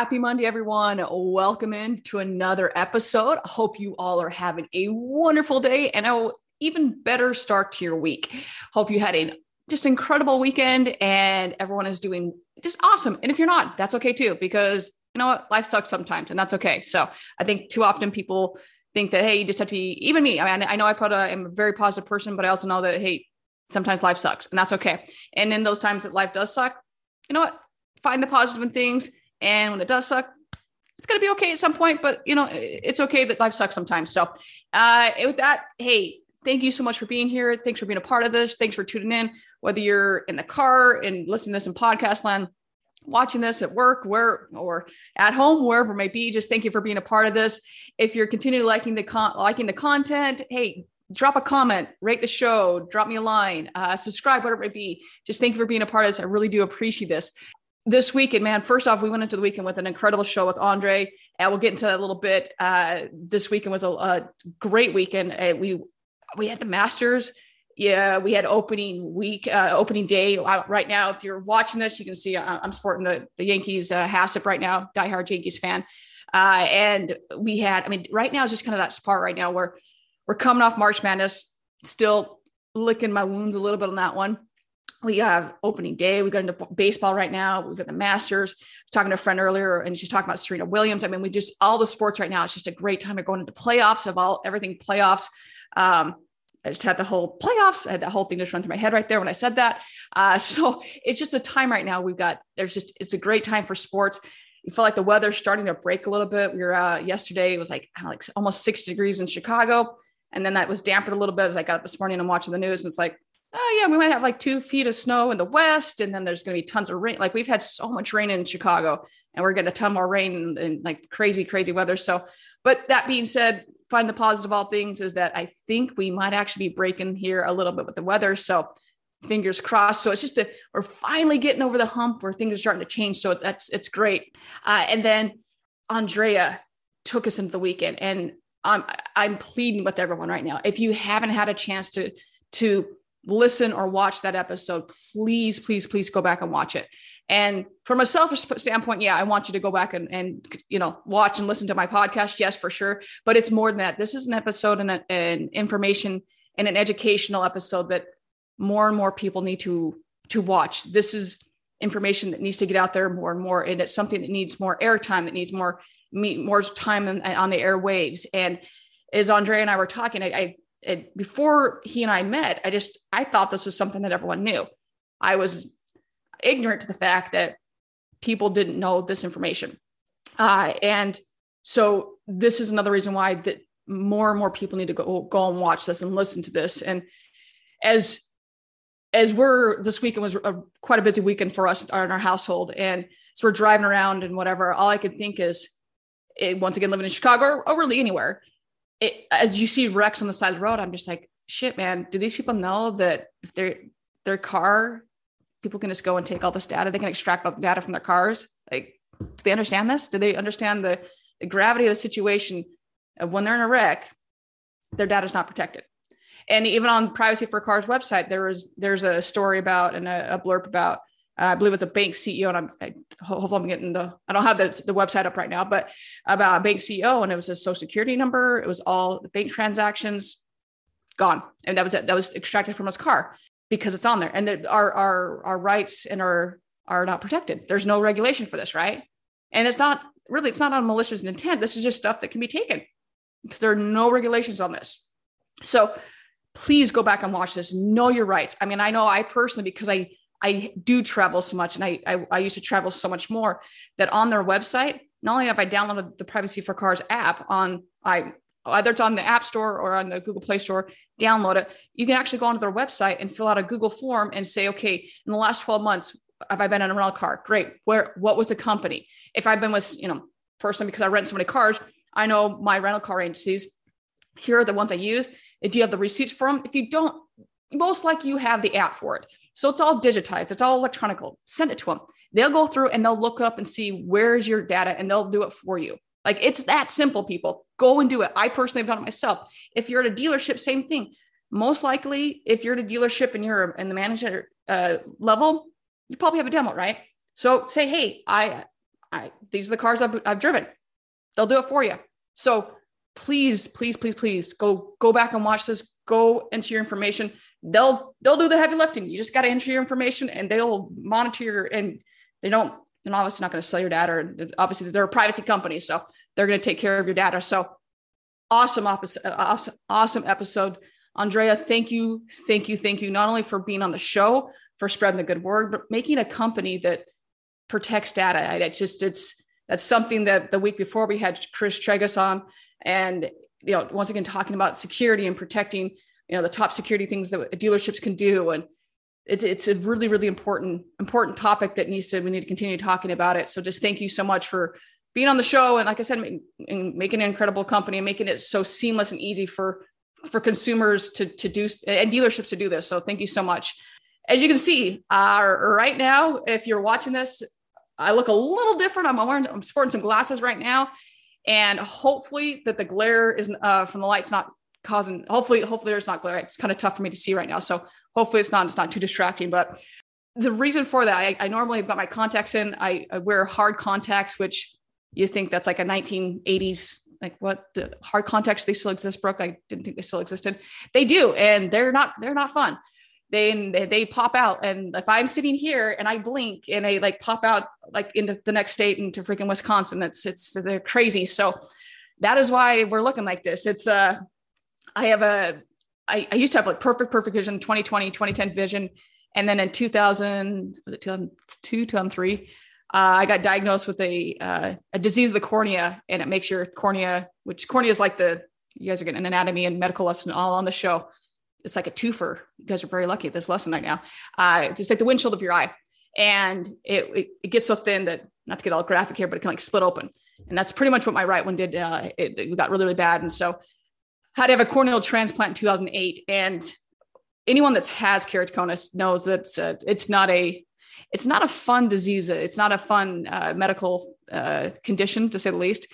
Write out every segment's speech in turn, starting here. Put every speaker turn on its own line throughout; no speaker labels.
Happy Monday, everyone. Welcome in to another episode. I hope you all are having a wonderful day and a even better start to your week. Hope you had a just incredible weekend and everyone is doing just awesome. And if you're not, that's okay too, because you know what? Life sucks sometimes and that's okay. So I think too often people think that, hey, you just have to be, even me. I mean, I know I put a, I'm a very positive person, but I also know that, hey, sometimes life sucks and that's okay. And in those times that life does suck, you know what? Find the positive in things and when it does suck, it's going to be okay at some point, but you know, it's okay that life sucks sometimes. So, uh, with that, hey, thank you so much for being here. Thanks for being a part of this. Thanks for tuning in, whether you're in the car and listening to this in podcast land, watching this at work, where or at home, wherever it may be. Just thank you for being a part of this. If you're continuing liking the con- liking the content, hey, drop a comment, rate the show, drop me a line, uh, subscribe, whatever it may be. Just thank you for being a part of this. I really do appreciate this this weekend, man, first off, we went into the weekend with an incredible show with Andre. And we'll get into that a little bit. Uh, this weekend was a, a great weekend. Uh, we we had the Masters. Yeah, we had opening week, uh, opening day. Uh, right now, if you're watching this, you can see uh, I'm sporting the the Yankees uh, HACCP right now, diehard Yankees fan. Uh, and we had, I mean, right now is just kind of that part right now where we're coming off March Madness, still licking my wounds a little bit on that one we have opening day. We got into baseball right now. We've got the Masters. I was talking to a friend earlier, and she's talking about Serena Williams. I mean, we just all the sports right now. It's just a great time of going into playoffs of all everything playoffs. Um, I just had the whole playoffs. I had that whole thing just run through my head right there when I said that. Uh, so it's just a time right now. We've got there's just it's a great time for sports. You feel like the weather's starting to break a little bit. We were uh, yesterday. It was like know, like almost 60 degrees in Chicago, and then that was dampened a little bit as I got up this morning and watching the news. And it's like oh yeah, we might have like two feet of snow in the west, and then there's going to be tons of rain. Like we've had so much rain in Chicago, and we're getting a ton more rain and, like crazy, crazy weather. So, but that being said, find the positive of all things is that I think we might actually be breaking here a little bit with the weather. So fingers crossed. So it's just a, we're finally getting over the hump where things are starting to change. So that's it's great. Uh, and then Andrea took us into the weekend, and I'm I'm pleading with everyone right now. If you haven't had a chance to to listen or watch that episode, please, please, please go back and watch it. And from a selfish standpoint, yeah, I want you to go back and, and you know watch and listen to my podcast. Yes, for sure. But it's more than that. This is an episode and an information and an educational episode that more and more people need to to watch. This is information that needs to get out there more and more, and it's something that needs more airtime, that needs more more time on, on the airwaves. And as Andre and I were talking, I, I it, before he and I met, I just I thought this was something that everyone knew. I was ignorant to the fact that people didn't know this information, uh, and so this is another reason why that more and more people need to go go and watch this and listen to this. And as as we're this weekend was a, quite a busy weekend for us in our household, and so we're driving around and whatever. All I could think is, it, once again, living in Chicago or, or really anywhere, it, as you see wrecks on the side of the road, I'm just like, shit, man. Do these people know that if their their car, people can just go and take all this data? They can extract all the data from their cars. Like, do they understand this? Do they understand the the gravity of the situation of when they're in a wreck? Their data is not protected. And even on Privacy4Cars website, there was there's a story about and a, a blurb about uh, I believe it's a bank CEO, and I'm I, hopefully I'm getting the I don't have the, the website up right now, but about bank CEO, and it was a social security number. It was all the bank transactions gone, and that was it. That was extracted from his car because it's on there, and that our our our rights and our are not protected. There's no regulation for this, right? And it's not really it's not on malicious intent. This is just stuff that can be taken because there are no regulations on this. So please go back and watch this. Know your rights. I mean, I know I personally because I I do travel so much and I, I, I used to travel so much more that on their website, not only have I downloaded the Privacy4Cars app on I either it's on the App Store or on the Google Play Store, download it. You can actually go onto their website and fill out a Google form and say, okay, in the last 12 months, have I been in a rental car? Great. Where what was the company? If I've been with, you know, person because I rent so many cars, I know my rental car agencies. Here are the ones I use. Do you have the receipts for them? If you don't, most likely you have the app for it. So it's all digitized, it's all electronic. Send it to them. They'll go through and they'll look up and see where's your data and they'll do it for you. Like it's that simple, people. Go and do it. I personally have done it myself. If you're at a dealership, same thing. Most likely, if you're at a dealership and you're in the manager uh, level, you probably have a demo, right? So say, hey, I I, these are the cars I've, I've driven. They'll do it for you. So please, please, please, please go go back and watch this. Go into your information. They'll they'll do the heavy lifting. You just got to enter your information, and they'll monitor your. And they don't. They're obviously not going to sell your data. Obviously, they're a privacy company, so they're going to take care of your data. So awesome, opposite, uh, awesome, awesome episode. Andrea, thank you, thank you, thank you, not only for being on the show, for spreading the good word, but making a company that protects data. It's just it's that's something that the week before we had Chris Tregas on, and you know once again talking about security and protecting you know the top security things that dealerships can do, and it's it's a really really important important topic that needs to we need to continue talking about it. So just thank you so much for being on the show and like I said, making an incredible company and making it so seamless and easy for for consumers to to do and dealerships to do this. So thank you so much. As you can see, uh, right now, if you're watching this, I look a little different. I'm wearing, I'm sporting some glasses right now, and hopefully that the glare is uh, from the light's not causing. Hopefully, hopefully there's not glare. It's kind of tough for me to see right now, so hopefully it's not. It's not too distracting. But the reason for that, I, I normally have got my contacts in. I, I, wear hard contacts, which you think that's like a 1980s like what the hard contacts they still exist brooke i didn't think they still existed they do and they're not they're not fun they they pop out and if i'm sitting here and i blink and they like pop out like into the next state into freaking wisconsin it's it's they're crazy so that is why we're looking like this it's uh i have a i, I used to have like perfect perfect vision 2020 2010 vision and then in 2000 was it 2002 2003 uh, I got diagnosed with a uh, a disease of the cornea, and it makes your cornea, which cornea is like the you guys are getting an anatomy and medical lesson all on the show it's like a twofer. You guys are very lucky at this lesson right now. Uh, it's like the windshield of your eye, and it, it, it gets so thin that not to get all graphic here, but it can like split open, and that's pretty much what my right one did. Uh, it, it, got really really bad, and so had to have a corneal transplant in 2008. And anyone that has keratoconus knows that uh, it's not a it's not a fun disease. It's not a fun uh, medical uh, condition to say the least.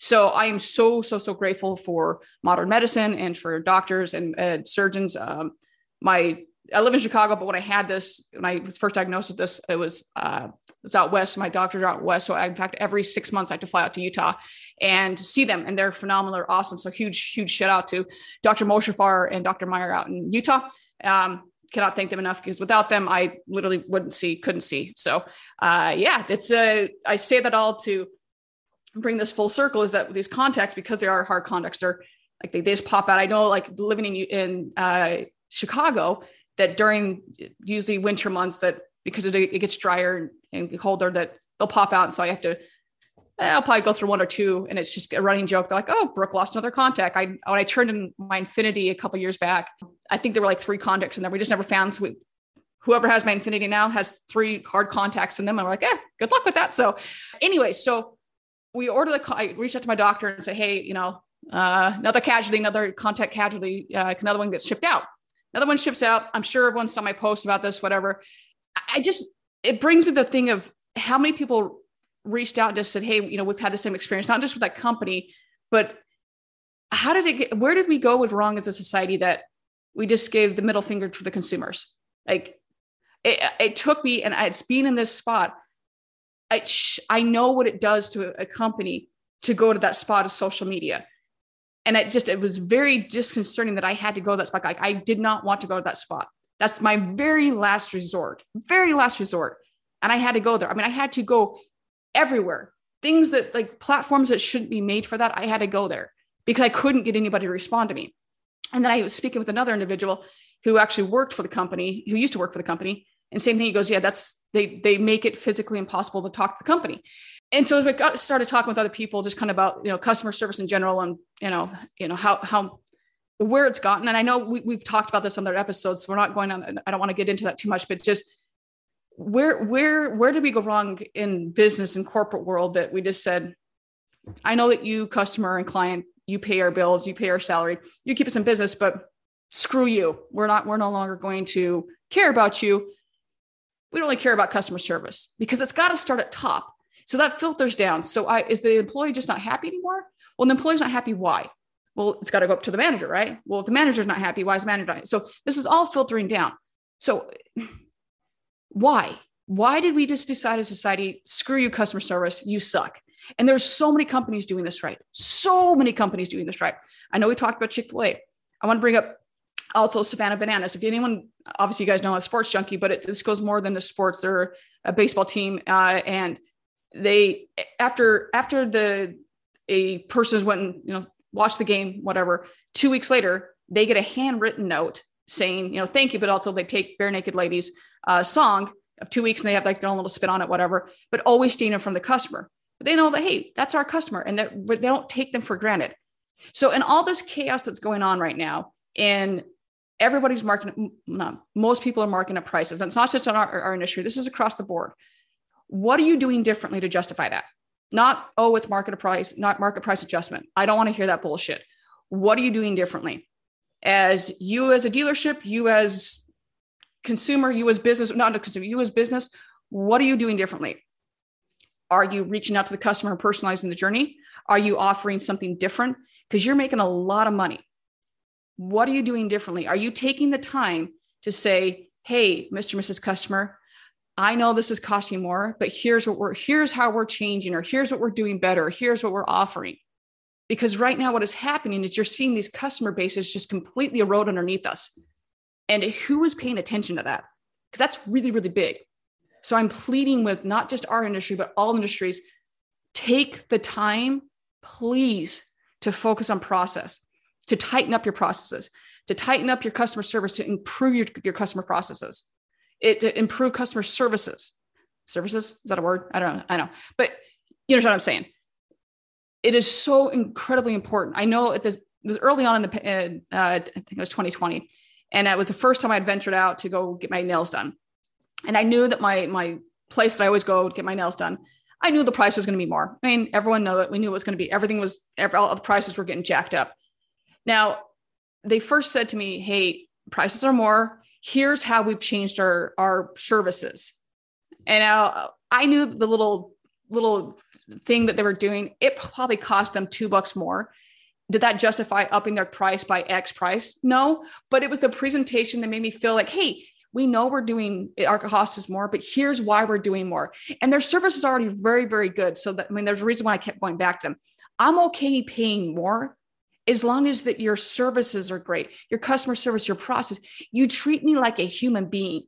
So I am so, so, so grateful for modern medicine and for doctors and surgeons. Um, my I live in Chicago, but when I had this, when I was first diagnosed with this, it was uh, it was out west. My doctors out west, so I, in fact, every six months I have to fly out to Utah and see them, and they're phenomenal, they're awesome. So huge, huge shout out to Dr. Moshirfar and Dr. Meyer out in Utah. Um, cannot thank them enough because without them, I literally wouldn't see, couldn't see. So, uh, yeah, it's a. I say that all to bring this full circle is that these contacts, because they are hard contacts, they're like they, they just pop out. I know, like living in in uh, Chicago, that during usually winter months, that because it, it gets drier and colder, that they'll pop out, and so I have to. I'll probably go through one or two, and it's just a running joke. They're like, "Oh, Brooke lost another contact." I when I turned in my Infiniti a couple years back, I think there were like three contacts in there. We just never found. So we, whoever has my Infiniti now has three hard contacts in them, and we're like, "Yeah, good luck with that." So, anyway, so we order the I reach out to my doctor and say, hey, you know, uh, another casualty, another contact casualty, uh, another one gets shipped out. Another one ships out. I'm sure everyone saw my post about this, whatever. I just it brings me the thing of how many people reached out and just said, hey, you know, we've had the same experience, not just with that company, but how did it get where did we go with wrong as a society that we just gave the middle finger to the consumers? Like it, it took me, and it's been in this spot I, I know what it does to a, company to go to that spot of social media. And it just, it was very disconcerting that I had to go to that spot. Like I did not want to go to that spot. That's my very last resort, very last resort. And I had to go there. I mean, I had to go everywhere. Things that like platforms that shouldn't be made for that, I had to go there because I couldn't get anybody to respond to me. And then I was speaking with another individual who actually worked for the company, who used to work for the company. And same thing, he goes, yeah, that's they they make it physically impossible to talk to the company. And so as we got started talking with other people, just kind of about you know customer service in general, and you know you know how how where it's gotten. And I know we, we've talked about this on other episodes, so we're not going on. I don't want to get into that too much, but just where where where did we go wrong in business and corporate world that we just said, I know that you customer and client, you pay our bills, you pay our salary, you keep us in business, but screw you. We're not. We're no longer going to care about you we don't really care about customer service because it's got to start at top. So that filters down. So I, is the employee just not happy anymore? Well, the employee's not happy. Why? Well, it's got to go up to the manager, right? Well, if the manager's not happy, why is the manager not? So this is all filtering down. So why? Why did we just decide as society, screw you, customer service, you suck? And there's so many companies doing this right. So many companies doing this right. I know we talked about Chick fil A. I want to bring up also Savannah Bananas. If anyone, obviously, you guys know I'm a sports junkie, but it, this goes more than the sports. They're a baseball team, uh, and they after after the a person went and you know watched the game, whatever. Two weeks later, they get a handwritten note saying, you know, thank you, but also they take Barenaked Ladies uh, song of two weeks and they have like their own little spin on it, whatever, but always stealing from the customer. But they know that, hey, that's our customer and that they don't take them for granted. So, in all this chaos that's going on right now, and everybody's marking, not, most people are marking up prices. And it's not just on our, our industry, this is across the board. What are you doing differently to justify that? Not, oh, it's market price, not market price adjustment. I don't want to hear that bullshit. What are you doing differently? As you as a dealership, you as consumer, you as business, not a consumer, you as business, what are you doing differently? Are you reaching out to the customer and personalizing the journey? Are you offering something different? Because you're making a lot of money. What are you doing differently? Are you taking the time to say, hey, Mr. Mrs. Customer, I know this is costing more, but here's what we're here's how we're changing, or here's what we're doing better, here's what we're offering. Because right now, what is happening is you're seeing these customer bases just completely erode underneath us. And who is paying attention to that? Because that's really, really big. So I'm pleading with not just our industry, but all industries take the time, please, to focus on process, to tighten up your processes, to tighten up your customer service, to improve your, your customer processes, it to improve customer services. Services, is that a word? I don't know. I know. But you know what I'm saying? It is so incredibly important. I know it was early on in the, uh, I think it was 2020. And it was the first time I'd ventured out to go get my nails done. And I knew that my, my place that I always go to get my nails done, I knew the price was going to be more. I mean, everyone knew it. We knew it was going to be, everything was, every, all the prices were getting jacked up. Now, they first said to me, Hey, prices are more. Here's how we've changed our, our services. And now I knew the little, little thing that they were doing, it probably cost them two bucks more. Did that justify upping their price by X price? No, but it was the presentation that made me feel like, hey, we know we're doing our cost is more, but here's why we're doing more. And their service is already very, very good. So that I mean, there's a reason why I kept going back to them. I'm okay paying more as long as that your services are great, your customer service, your process, you treat me like a human being.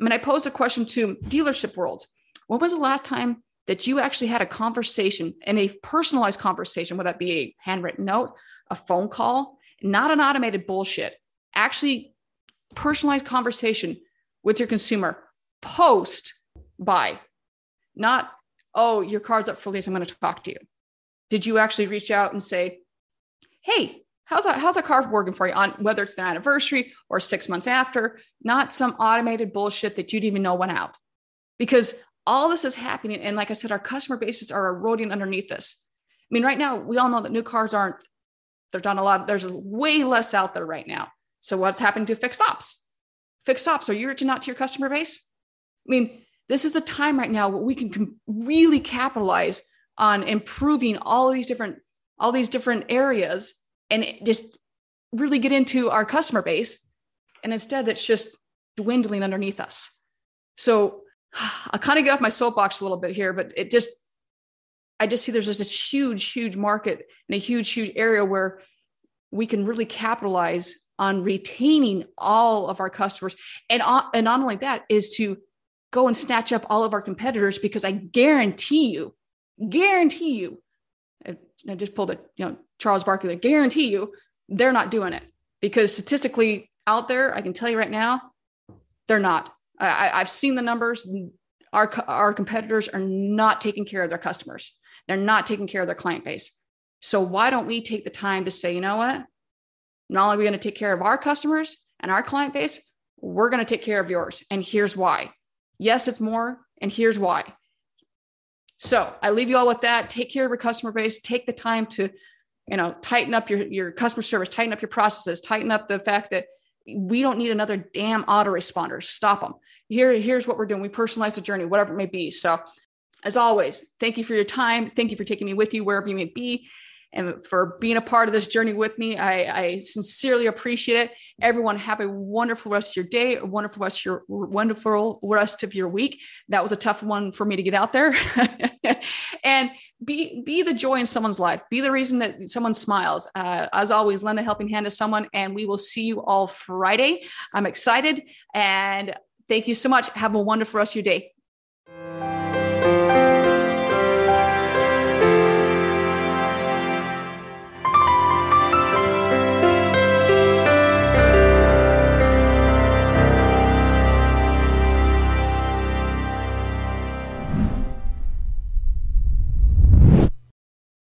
I mean, I posed a question to dealership worlds. When was the last time that you actually had a conversation and a personalized conversation, whether that be a handwritten note, a phone call, not an automated bullshit, actually personalized conversation with your consumer post buy, not, oh, your car's up for lease. I'm going to talk to you. Did you actually reach out and say, hey, how's that, how's a car working for you on whether it's their anniversary or six months after, not some automated bullshit that you didn't even know went out. Because all this is happening. And like I said, our customer bases are eroding underneath this. I mean, right now, we all know that new cars aren't, there's not a lot, there's way less out there right now. So what's happening to fixed ops? Fixed ops, are you reaching out to your customer base? I mean, this is a time right now where we can really capitalize on improving all these different all these different areas and just really get into our customer base. And instead that's just dwindling underneath us. So i'll kind of get off my soapbox a little bit here but it just i just see there's just this huge huge market and a huge huge area where we can really capitalize on retaining all of our customers. And, and not only that is to go and snatch up all of our competitors because i guarantee you guarantee you I just pulled a, you know, Charles Barkley, I guarantee you they're not doing it because statistically out there, I can tell you right now, they're not. I, I've seen the numbers. Our, our competitors are not taking care of their customers. They're not taking care of their client base. So why don't we take the time to say, you know what? Not only are we going to take care of our customers and our client base, we're going to take care of yours. And here's why. Yes, it's more. And here's why. So I leave you all with that. Take care of your customer base. Take the time to, you know, tighten up your, your customer service, tighten up your processes, tighten up the fact that we don't need another damn autoresponder. Stop them. Here, here's what we're doing. We personalize the journey, whatever it may be. So as always, thank you for your time. Thank you for taking me with you wherever you may be and for being a part of this journey with me. I, I sincerely appreciate it. Everyone have a wonderful rest of your day, a wonderful rest of your wonderful rest of your week. That was a tough one for me to get out there. and be be the joy in someone's life. Be the reason that someone smiles. Uh, as always, lend a helping hand to someone, and we will see you all Friday. I'm excited and thank you so much. Have a wonderful rest of your day.